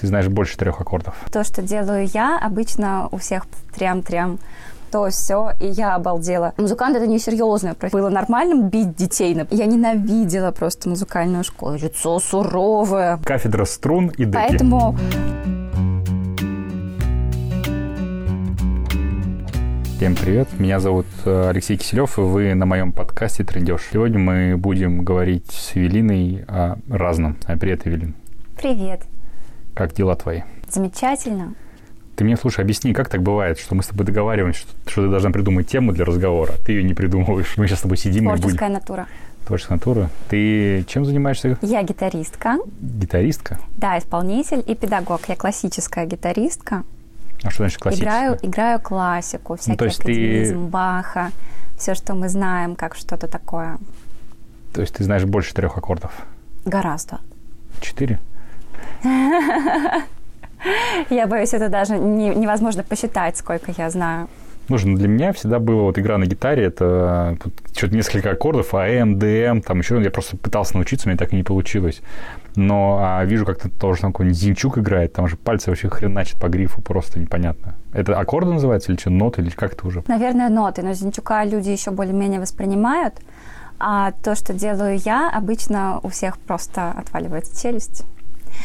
Ты знаешь больше трех аккордов. То, что делаю я, обычно у всех трям-трям то все, и я обалдела. Музыкант это несерьезно. Было нормальным бить детей. Я ненавидела просто музыкальную школу. Лицо суровое. Кафедра струн и деки. Поэтому... Всем привет, меня зовут э, Алексей Киселев, и вы на моем подкасте «Трендеж». Сегодня мы будем говорить с Эвелиной о разном. Привет, Эвелин. Привет. Как дела твои? Замечательно. Ты мне, слушай, объясни, как так бывает, что мы с тобой договариваемся, что, что ты должна придумать тему для разговора, а ты ее не придумываешь. Мы сейчас с тобой сидим Творческая и будем... натура. Творческая натура. Ты чем занимаешься? Я гитаристка. Гитаристка? Да, исполнитель и педагог. Я классическая гитаристка. А что значит классическая? Играю, играю классику, всякий ну, то есть академизм, ты... Баха, все, что мы знаем, как что-то такое. То есть ты знаешь больше трех аккордов? Гораздо. Четыре? Я боюсь, это даже не, невозможно посчитать, сколько я знаю. Слушай, ну для меня всегда была вот игра на гитаре, это что-то несколько аккордов, АМ, ДМ, там еще, я просто пытался научиться, мне так и не получилось. Но а вижу, как то тоже там какой-нибудь Зинчук играет, там же пальцы вообще хреначат по грифу, просто непонятно. Это аккорды называются или что, ноты, или как это уже? Наверное, ноты, но Зинчука люди еще более-менее воспринимают. А то, что делаю я, обычно у всех просто отваливается челюсть.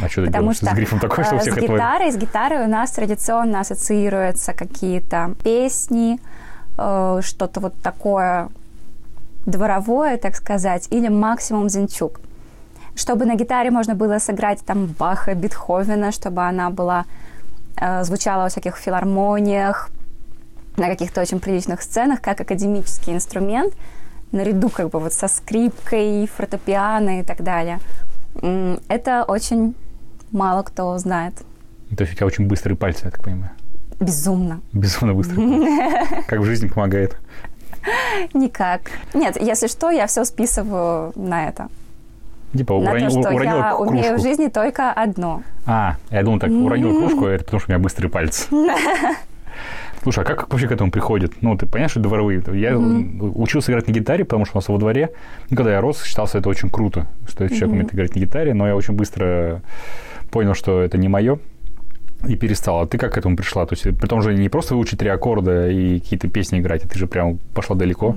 А что Потому? Что, с грифом такой, что у э, всех с гитарой, с гитарой у нас традиционно ассоциируются какие-то песни, э, что-то вот такое дворовое, так сказать, или максимум зинчук. Чтобы на гитаре можно было сыграть там Баха, Бетховена, чтобы она была, э, звучала во всяких филармониях, на каких-то очень приличных сценах, как академический инструмент, наряду как бы вот со скрипкой, фортепиано и так далее. Это очень мало кто знает. То есть у тебя очень быстрые пальцы, я так понимаю. Безумно. Безумно быстрые Как в жизни помогает? Никак. Нет, если что, я все списываю на это. Типа на урон... то, что уронила я кружку. умею в жизни только одно. А, я думал, так, уронила кружку, это потому что у меня быстрые пальцы. Слушай, а как вообще к этому приходит? Ну, ты понимаешь, что дворовые? Я mm-hmm. учился играть на гитаре, потому что у нас во дворе, ну, когда я рос, считался это очень круто, что человек умеет играть на гитаре, но я очень быстро понял, что это не мое, и перестал. А ты как к этому пришла? То есть, при том же не просто выучить три аккорда и какие-то песни играть, а ты же прям пошла далеко.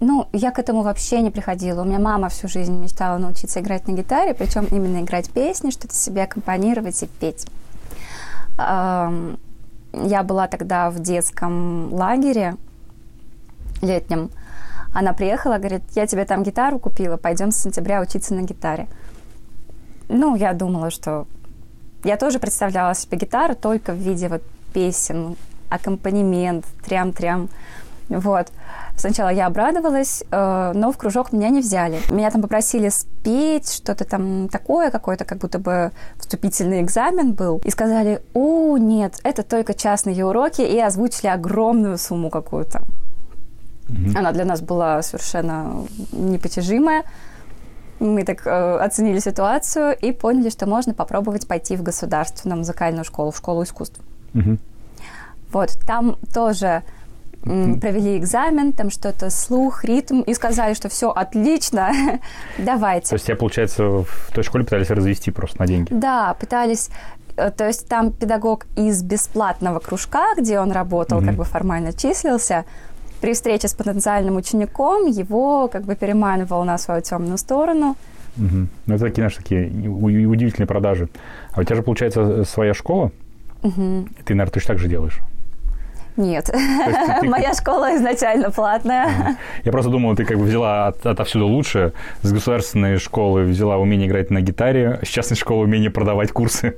Ну, я к этому вообще не приходила. У меня мама всю жизнь мечтала научиться играть на гитаре, причем именно играть песни, что-то себе аккомпанировать и петь. Я была тогда в детском лагере летнем. Она приехала, говорит, я тебе там гитару купила, пойдем с сентября учиться на гитаре. Ну, я думала, что... Я тоже представляла себе гитару только в виде вот песен, аккомпанемент, трям-трям. Вот. Сначала я обрадовалась, э, но в кружок меня не взяли. Меня там попросили спеть что-то там такое, какой-то как будто бы вступительный экзамен был. И сказали, о, нет, это только частные уроки, и озвучили огромную сумму какую-то. Mm-hmm. Она для нас была совершенно непотяжимая. Мы так э, оценили ситуацию и поняли, что можно попробовать пойти в государственную музыкальную школу, в школу искусств. Mm-hmm. Вот, там тоже провели экзамен, там что-то слух, ритм, и сказали, что все отлично, давайте. То есть тебя, получается, в той школе пытались развести просто на деньги? Да, пытались э, то есть там педагог из бесплатного кружка, где он работал, mm-hmm. как бы формально числился, при встрече с потенциальным учеником его как бы переманивал на свою темную сторону. Угу. Ну, это такие, знаешь, такие удивительные продажи. А у тебя же, получается, своя школа? Угу. Ты, наверное, точно так же делаешь? Нет. Ты... Моя школа изначально платная. Я просто думал, ты как бы взяла от, отовсюду лучше. С государственной школы взяла умение играть на гитаре, с частной школы умение продавать курсы.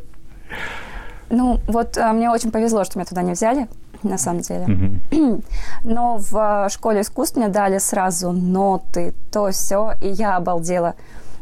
Ну, вот а, мне очень повезло, что меня туда не взяли, на самом деле. Но в а, школе искусств мне дали сразу ноты, то все, и я обалдела.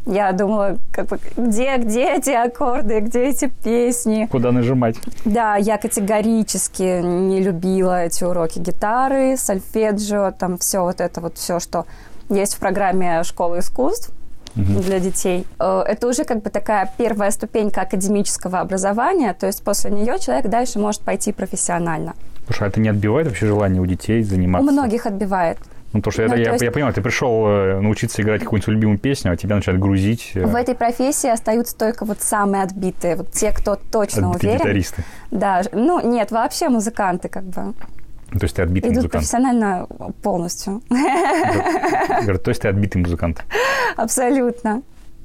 Я думала, как бы, где, где эти аккорды, где эти песни? Куда нажимать? Да, я категорически не любила эти уроки гитары, сольфеджио, там все вот это вот все, что есть в программе школы искусств угу. для детей. Э, это уже как бы такая первая ступенька академического образования, то есть после нее человек дальше может пойти профессионально. Слушай, а это не отбивает вообще желание у детей заниматься? У многих отбивает. Ну, то, что Ну, это, то я, есть- я понимаю, ты пришел э, научиться играть какую-нибудь любимую песню, а тебя начинают грузить э, В этой профессии остаются только вот самые отбитые, вот те, кто точно отбитые уверен. гитаристы. Да, ну нет, вообще музыканты как бы Ну, То есть ты отбитый идут музыкант. профессионально полностью. Говорят, то есть ты отбитый музыкант. Абсолютно.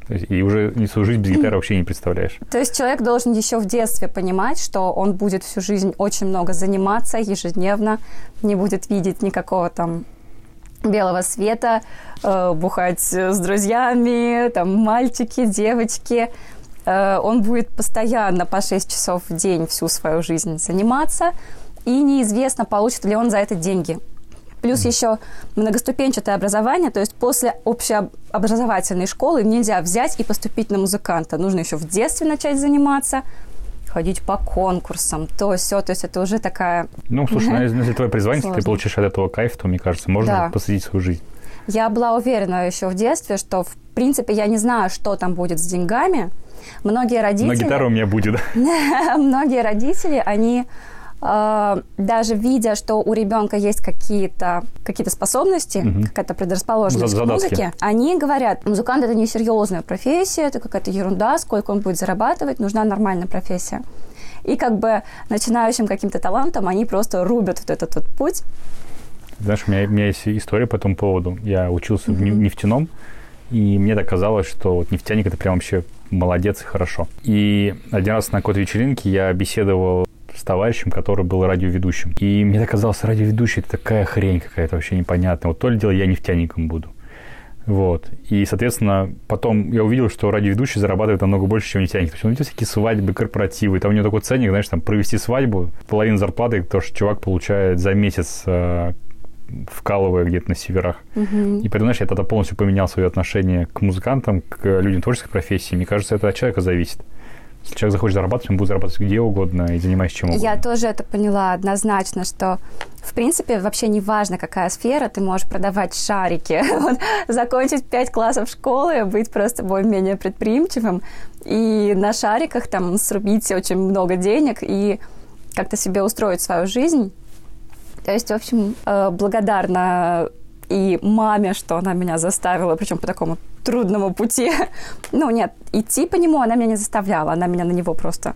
Есть И уже не свою жизнь без гитары вообще не представляешь. То есть человек должен еще в детстве понимать, что он будет всю жизнь очень много заниматься ежедневно, не будет видеть никакого там белого света, э, бухать с друзьями, там мальчики, девочки. Э, он будет постоянно по 6 часов в день всю свою жизнь заниматься, и неизвестно, получит ли он за это деньги. Плюс еще многоступенчатое образование, то есть после общеобразовательной школы нельзя взять и поступить на музыканта. Нужно еще в детстве начать заниматься, ходить по конкурсам, то все, то есть это уже такая... Ну, слушай, ну, если твое призвание, если ты получишь от этого кайф, то, мне кажется, можно Да. посвятить свою жизнь. Я была уверена еще в детстве, что, в принципе, я не знаю, что там будет с деньгами. Многие родители... Но гитара у меня будет. многие родители, они даже видя, что у ребенка есть какие-то какие способности, Мгм. какая-то предрасположенность Зад- к задатки. музыке, они говорят, музыкант это несерьезная профессия, это какая-то ерунда, сколько он будет зарабатывать, нужна нормальная профессия. И как бы начинающим каким-то талантом они просто рубят вот этот вот путь. Знаешь, у меня, у меня есть история по этому поводу. Я учился в не- нефтяном, и мне так казалось, что вот нефтяник это прям вообще молодец и хорошо. И один раз на какой-то вечеринке я беседовал с товарищем, который был радиоведущим. И мне так казалось, радиоведущий это такая хрень какая-то вообще непонятная. Вот то ли дело я нефтяником буду. Вот. И, соответственно, потом я увидел, что радиоведущий зарабатывает намного больше, чем нефтяник. То есть он ведет всякие свадьбы, корпоративы. Там у него такой ценник, знаешь, там провести свадьбу, половину зарплаты, то, что чувак получает за месяц э, вкалывая где-то на северах. Мгм. И, понимаешь, я тогда полностью поменял свое отношение к музыкантам, к людям творческой профессии. Мне кажется, это от человека зависит. Если человек захочет зарабатывать, он будет зарабатывать где угодно и занимаясь чем угодно. Я тоже это поняла однозначно, что в принципе вообще не важно, какая сфера, ты можешь продавать шарики, вот, закончить пять классов школы, быть просто более-менее предприимчивым и на шариках там срубить очень много денег и как-то себе устроить свою жизнь. То есть, в общем, э, благодарна и маме, что она меня заставила, причем по такому трудному пути. Ну, нет, идти по нему она меня не заставляла, она меня на него просто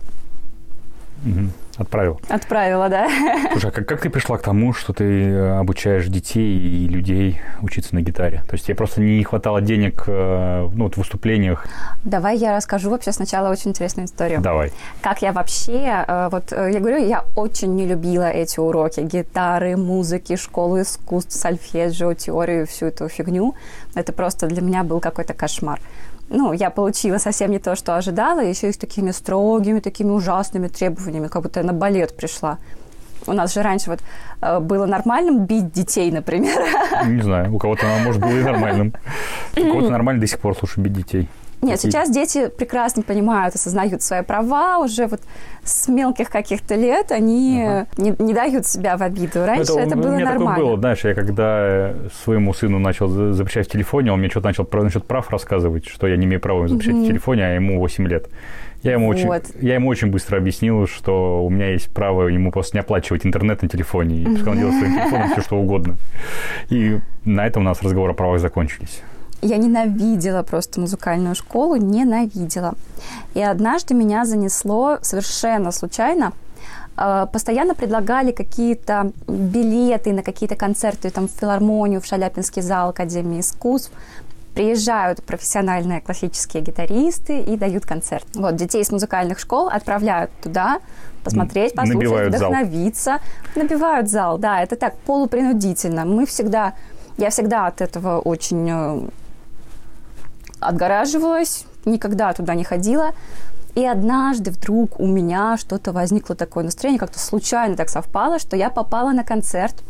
Мгм. Отправил. отправила, да. Слушай, а как, как ты пришла к тому, что ты э, обучаешь детей и людей учиться на гитаре? То есть тебе просто не хватало денег э, ну, вот в выступлениях? Давай я расскажу вообще сначала очень интересную историю. Давай. Как я вообще, э, вот я говорю, я очень не любила эти уроки гитары, музыки, школу искусств, сольфеджио, теорию, всю эту фигню. Это просто для меня был какой-то кошмар. Ну, я получила совсем не то, что ожидала, еще и с такими строгими, такими ужасными требованиями, как будто я на балет пришла. У нас же раньше вот э, было нормальным бить детей, например. Не знаю, у кого-то оно, может, было и нормальным. У кого-то нормально до сих пор слушать бить детей. Нет, Какие- сейчас дети прекрасно понимают, осознают свои права уже вот с мелких каких-то лет они Ага. не, не дают себя в обиду. Раньше это, у было меня нормально. такое было, знаешь, я когда э, своему сыну начал за- запрещать в телефоне, он мне что-то начал про насчет прав рассказывать, что я не имею права запрещать в телефоне, а ему 8 лет. Я ему, очень, Вот. я ему очень быстро объяснил, что у меня есть право ему просто не оплачивать интернет на телефоне, и пускай он делает своим телефоном все, что угодно. И на этом у нас разговоры о правах закончились. Я ненавидела просто музыкальную школу, ненавидела. И однажды меня занесло совершенно случайно. Э, Постоянно предлагали какие-то билеты на какие-то концерты там, в филармонию, в Шаляпинский зал Академии искусств. Приезжают профессиональные классические гитаристы и дают концерт. Вот, детей из музыкальных школ отправляют туда посмотреть, послушать, набивают зал. вдохновиться. Набивают зал, да, это так, полупринудительно. Мы всегда, я всегда от этого очень э, отгораживалась, никогда туда не ходила. И однажды вдруг у меня что-то возникло такое настроение, как-то случайно так совпало, что я попала на концерт.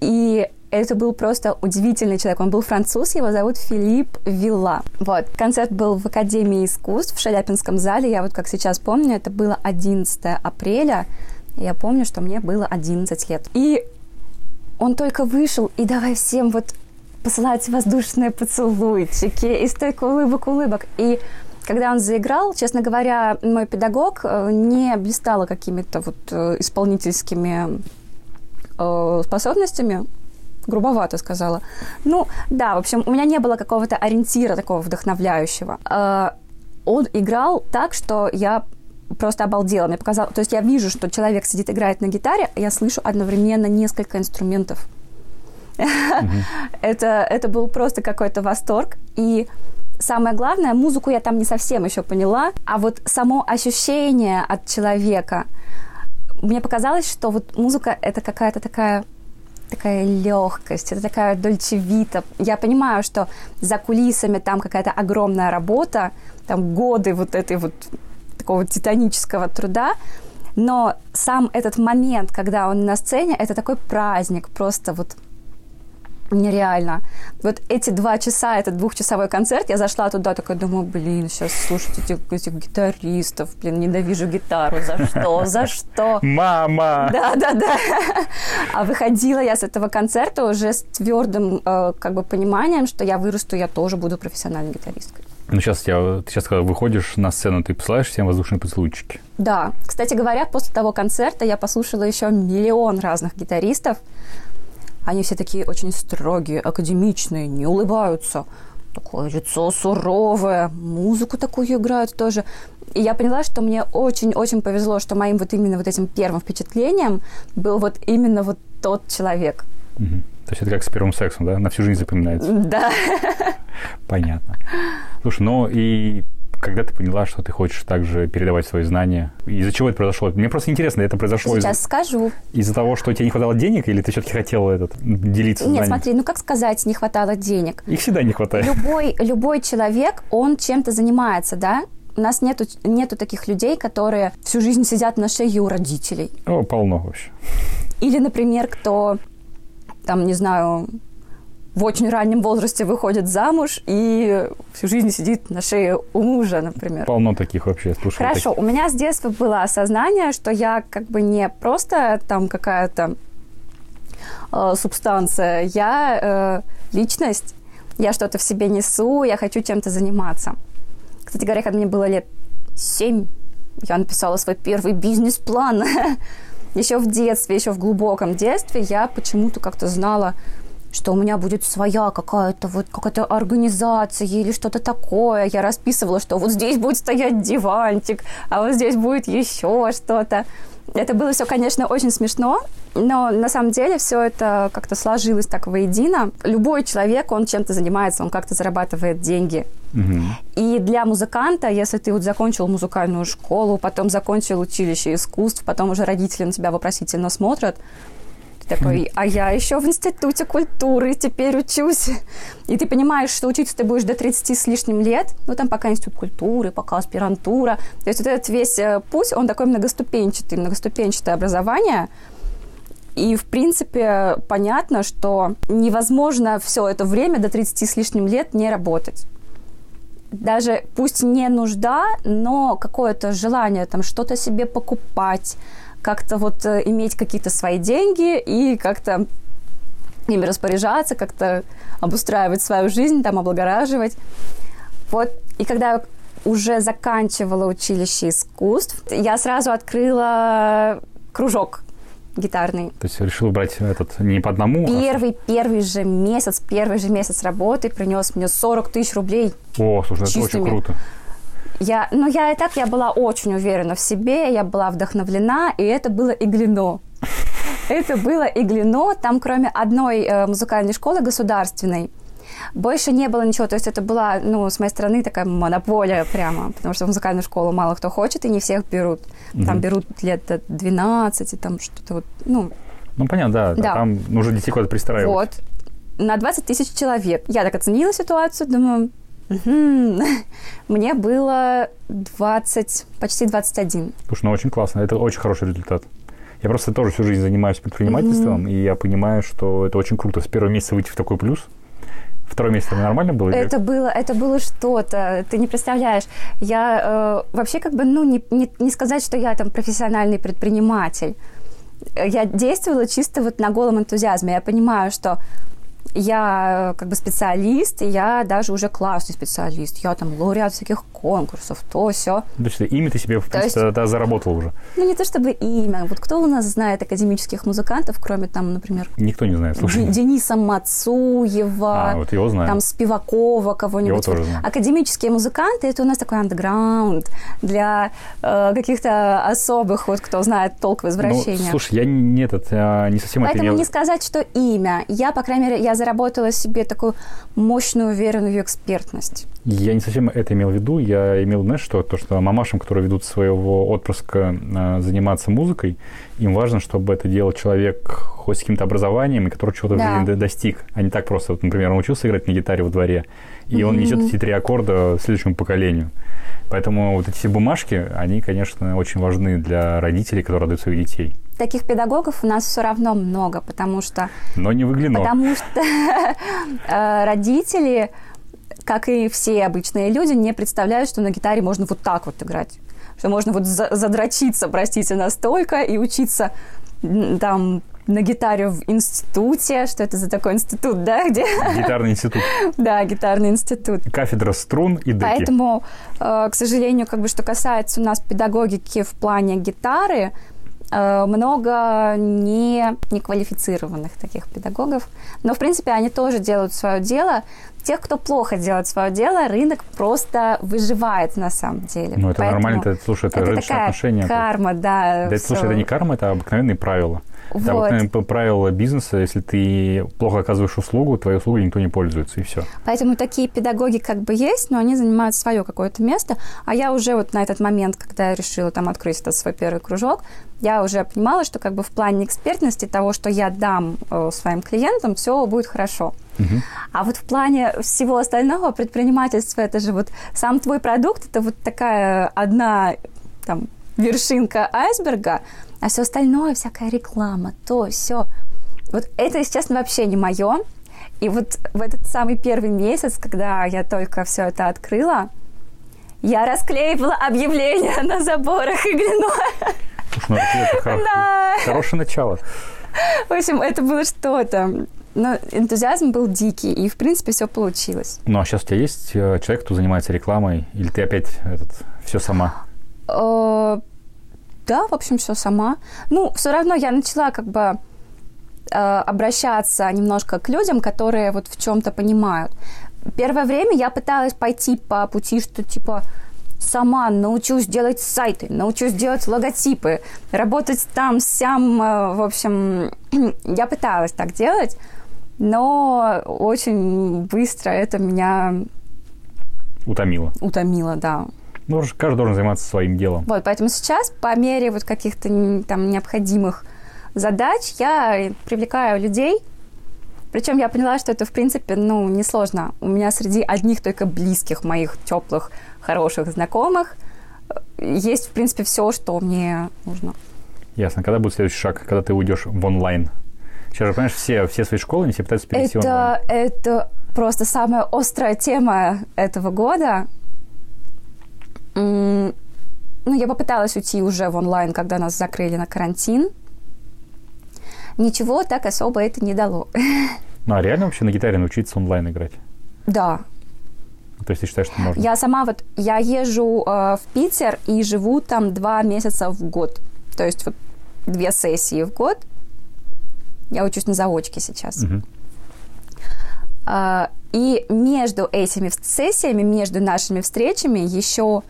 И это был просто удивительный человек. Он был француз, его зовут Филипп Вилла. Вот. Концерт был в Академии искусств в Шаляпинском зале. Я вот как сейчас помню, это было 11 апреля. Я помню, что мне было 11 лет. И он только вышел, и давай всем вот посылать воздушные поцелуйчики и столько улыбок-улыбок. И когда он заиграл, честно говоря, мой педагог не блистала какими-то вот исполнительскими способностями. грубовато сказала. Ну, да, в общем, у меня не было какого-то ориентира такого вдохновляющего. Э, он играл так, что я просто обалдела. Мне показалось, то есть я вижу, что человек сидит, играет на гитаре, а я слышу одновременно несколько инструментов. это, это был просто какой-то восторг. И самое главное, музыку я там не совсем еще поняла, а вот само ощущение от человека. Мне показалось, что вот музыка это какая-то такая такая легкость, это такая дольчевита. Я понимаю, что за кулисами там какая-то огромная работа, там годы вот этой вот такого титанического труда, но сам этот момент, когда он на сцене, это такой праздник, просто вот нереально. Вот эти два часа, этот двухчасовой концерт, я зашла туда, такая думаю, блин, сейчас слушать этих, этих гитаристов, блин, ненавижу гитару, за что, за что? Мама! Да, да, да. А выходила я с этого концерта уже с твердым э, как бы пониманием, что я вырасту, я тоже буду профессиональной гитаристкой. Ну, сейчас, я, ты сейчас, когда выходишь на сцену, ты посылаешь всем воздушные поцелуйчики. Да. Кстати говоря, после того концерта я послушала еще миллион разных гитаристов. Они все такие очень строгие, академичные, не улыбаются. Такое лицо суровое, музыку такую играют тоже. И я поняла, что мне очень-очень повезло, что моим вот именно вот этим первым впечатлением был вот именно вот тот человек. Угу. То есть это как с первым сексом, да? На всю жизнь запоминается. Да. Понятно. Слушай, ну и когда ты поняла, что ты хочешь также передавать свои знания? Из-за чего это произошло? Мне просто интересно, это произошло Сейчас из... скажу. Из-за того, что тебе не хватало денег, или ты все-таки хотела этот, делиться Нет, знаниями? смотри, ну как сказать, не хватало денег? Их всегда не хватает. Любой, любой человек, он чем-то занимается, да? У нас нету, нету таких людей, которые всю жизнь сидят на шее у родителей. О, полно вообще. Или, например, кто, там, не знаю, в очень раннем возрасте выходит замуж и всю жизнь сидит на шее у мужа, например. Полно таких вообще, слушай. Хорошо, таких. у меня с детства было осознание, что я как бы не просто там какая-то э, субстанция, я э, личность, я что-то в себе несу, я хочу чем-то заниматься. Кстати говоря, когда мне было лет семь, я написала свой первый бизнес-план. еще в детстве, еще в глубоком детстве я почему-то как-то знала, что у меня будет своя какая-то вот какая-то организация или что-то такое. Я расписывала, что вот здесь будет стоять диванчик, а вот здесь будет еще что-то. Это было все, конечно, очень смешно, но на самом деле все это как-то сложилось так воедино. Любой человек, он чем-то занимается, он как-то зарабатывает деньги. Угу. И для музыканта, если ты вот закончил музыкальную школу, потом закончил училище искусств, потом уже родители на тебя вопросительно смотрят, такой, а я еще в институте культуры теперь учусь. И ты понимаешь, что учиться ты будешь до 30 с лишним лет, ну, там пока институт культуры, пока аспирантура. То есть вот этот весь э, путь, он такой многоступенчатый, многоступенчатое образование. И, в принципе, понятно, что невозможно все это время до 30 с лишним лет не работать даже пусть не нужда, но какое-то желание там что-то себе покупать, как-то вот э, иметь какие-то свои деньги и как-то ими распоряжаться, как-то обустраивать свою жизнь, там, облагораживать. Вот, и когда я уже заканчивала училище искусств, я сразу открыла кружок гитарный. То есть решил брать этот не по одному? Первый, а... первый же месяц, первый же месяц работы принес мне 40 тысяч рублей. О, слушай, чистыми. это очень круто. Я, ну, я и так, я была очень уверена в себе, я была вдохновлена, и это было иглино. Это было иглино, там кроме одной э, музыкальной школы государственной, больше не было ничего. То есть это была, ну, с моей стороны такая монополия прямо, потому что в музыкальную школу мало кто хочет, и не всех берут. Угу. Там берут лет до 12, там что-то вот, ну... Ну, понятно, да. да. Там нужно детей куда-то пристраивать. Вот. На 20 тысяч человек. Я так оценила ситуацию, думаю, Угу. Мне было 20, почти 21. Слушай, ну очень классно. Это очень хороший результат. Я просто тоже всю жизнь занимаюсь предпринимательством, mm-hmm. и я понимаю, что это очень круто. С первого месяца выйти в такой плюс. Второй месяц это нормально было? Это было, это было что-то. Ты не представляешь. Я э, вообще как бы, ну, не, не, не сказать, что я там профессиональный предприниматель. Я действовала чисто вот на голом энтузиазме. Я понимаю, что я э, как бы специалист, и я даже уже классный специалист. Я там лауреат всяких конкурсов, то все. То есть имя ты себе, в принципе, есть, заработал уже? Ну, не то чтобы имя. Вот кто у нас знает академических музыкантов, кроме там, например... Никто не знает, слушай. Дениса Мацуева. А, вот его знаю. Там Спивакова кого-нибудь. Его тоже знаю. Академические музыканты, это у нас такой андеграунд для э, каких-то особых, вот кто знает толк в извращениях. Ну, слушай, я не, этот, а, не совсем Поэтому это не сказать, что имя. Я, по крайней мере, я заработала себе такую мощную, уверенную экспертность. Я не совсем это имел в виду. Я имел, знаешь, что то, что мамашам, которые ведут своего отпрыска э, заниматься музыкой, им важно, чтобы это делал человек хоть с каким-то образованием, и который чего-то да. в жизни достиг, а не так просто. Вот, например, он учился играть на гитаре во дворе, и mm-hmm. он несет эти три аккорда следующему поколению. Поэтому вот эти все бумажки, они, конечно, очень важны для родителей, которые отдают своих детей. Таких педагогов у нас все равно много, потому что... Но не выглянуло. Потому что э, родители как и все обычные люди, не представляют, что на гитаре можно вот так вот играть. Что можно вот задрочиться, простите, настолько и учиться там на гитаре в институте. Что это за такой институт, да? Где? Гитарный институт. да, гитарный институт. Кафедра струн и деки. Поэтому, э, к сожалению, как бы, что касается у нас педагогики в плане гитары, много не, неквалифицированных таких педагогов. Но, в принципе, они тоже делают свое дело. Тех, кто плохо делает свое дело, рынок просто выживает на самом деле. Ну, это Поэтому нормально, это, слушай, это, это рыночное отношение. карма, да. Да, это, слушай, это не карма, это обыкновенные правила. Вот. Это обыкновенные правила бизнеса, если ты плохо оказываешь услугу, твоей услугой никто не пользуется, и все. Поэтому такие педагоги как бы есть, но они занимают свое какое-то место. А я уже вот на этот момент, когда я решила там открыть этот свой первый кружок, я уже понимала, что как бы в плане экспертности того, что я дам э, своим клиентам, все будет хорошо. Угу. А вот в плане всего остального предпринимательства, это же вот сам твой продукт, это вот такая одна там вершинка айсберга, а все остальное, всякая реклама, то, все. Вот это, если честно, вообще не мое. И вот в этот самый первый месяц, когда я только все это открыла, я расклеивала объявления на заборах и. Слушай, ну это хорош... да. хорошее начало. В общем, это было что-то. Но энтузиазм был дикий, и, в принципе, все получилось. Ну, а сейчас у тебя есть э, человек, кто занимается рекламой, или ты опять этот, все сама? Да, в общем, все сама. Ну, все равно я начала как бы э, обращаться немножко к людям, которые вот в чем-то понимают. Первое время я пыталась пойти по пути, что типа сама научусь делать сайты, научусь делать логотипы, работать там, сям, э, в общем, я пыталась так делать, но очень быстро это меня утомило. Утомило, да. Ну, каждый должен заниматься своим делом. Вот, поэтому сейчас по мере вот каких-то там необходимых задач я привлекаю людей, причем я поняла, что это, в принципе, ну, несложно. У меня среди одних только близких моих теплых, хороших знакомых э, есть, в принципе, все, что мне нужно. Ясно. Когда будет следующий шаг, когда ты уйдешь в онлайн? Сейчас же, понимаешь, все, все свои школы, они все пытаются перейти это, онлайн. Это просто самая острая тема этого года ну, я попыталась уйти уже в онлайн, когда нас закрыли на карантин. Ничего так особо это не дало. Ну, а реально вообще на гитаре научиться онлайн играть? Да. То есть ты считаешь, что можно? Я сама вот, я езжу э, в Питер и живу там два месяца в год. То есть вот две сессии в год. Я учусь на заочке сейчас. Угу. А, и между этими сессиями, между нашими встречами еще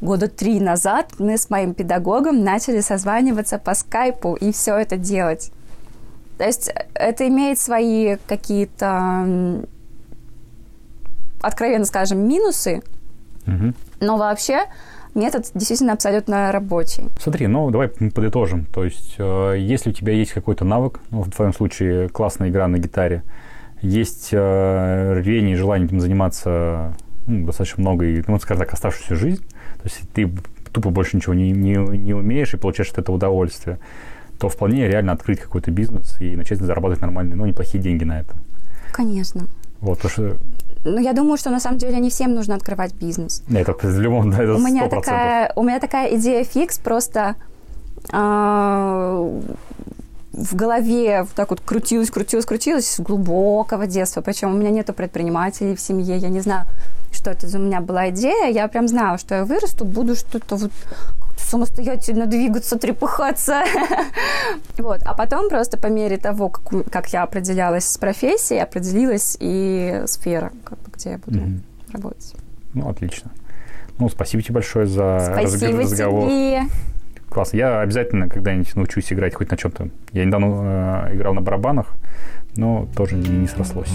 года три назад мы с моим педагогом начали созваниваться по скайпу и все это делать. То есть это имеет свои какие-то, откровенно скажем, минусы, угу. но вообще метод действительно абсолютно рабочий. Смотри, ну давай подытожим. То есть, э, если у тебя есть какой-то навык, ну, в твоем случае классная игра на гитаре, есть э, рвение и желание этим заниматься ну, достаточно много, и, ну, скажем так, оставшуюся жизнь, то есть ты тупо больше ничего не, не, не умеешь и получаешь от этого удовольствие, то вполне реально открыть какой-то бизнес и начать зарабатывать нормальные, ну, неплохие деньги на этом. Конечно. Вот, то что... Ну, я думаю, что на самом деле не всем нужно открывать бизнес. Нет, это в любом, да, это у меня такая, У меня такая идея фикс, просто э, в голове так вот крутилось, крутилось, крутилось с глубокого детства. Причем у меня нету предпринимателей в семье, я не знаю, что это за у меня была идея. Я прям знала, что я вырасту, буду что-то вот самостоятельно двигаться, трепыхаться. вот. А потом просто по мере того, как, как я определялась с профессией, определилась и сфера, как бы, где я буду mm-hmm. работать. Ну, отлично. Ну, спасибо тебе большое за спасибо разговор. Тебе. Класс. Я обязательно когда-нибудь научусь играть хоть на чем-то. Я недавно э, играл на барабанах, но тоже не, не срослось.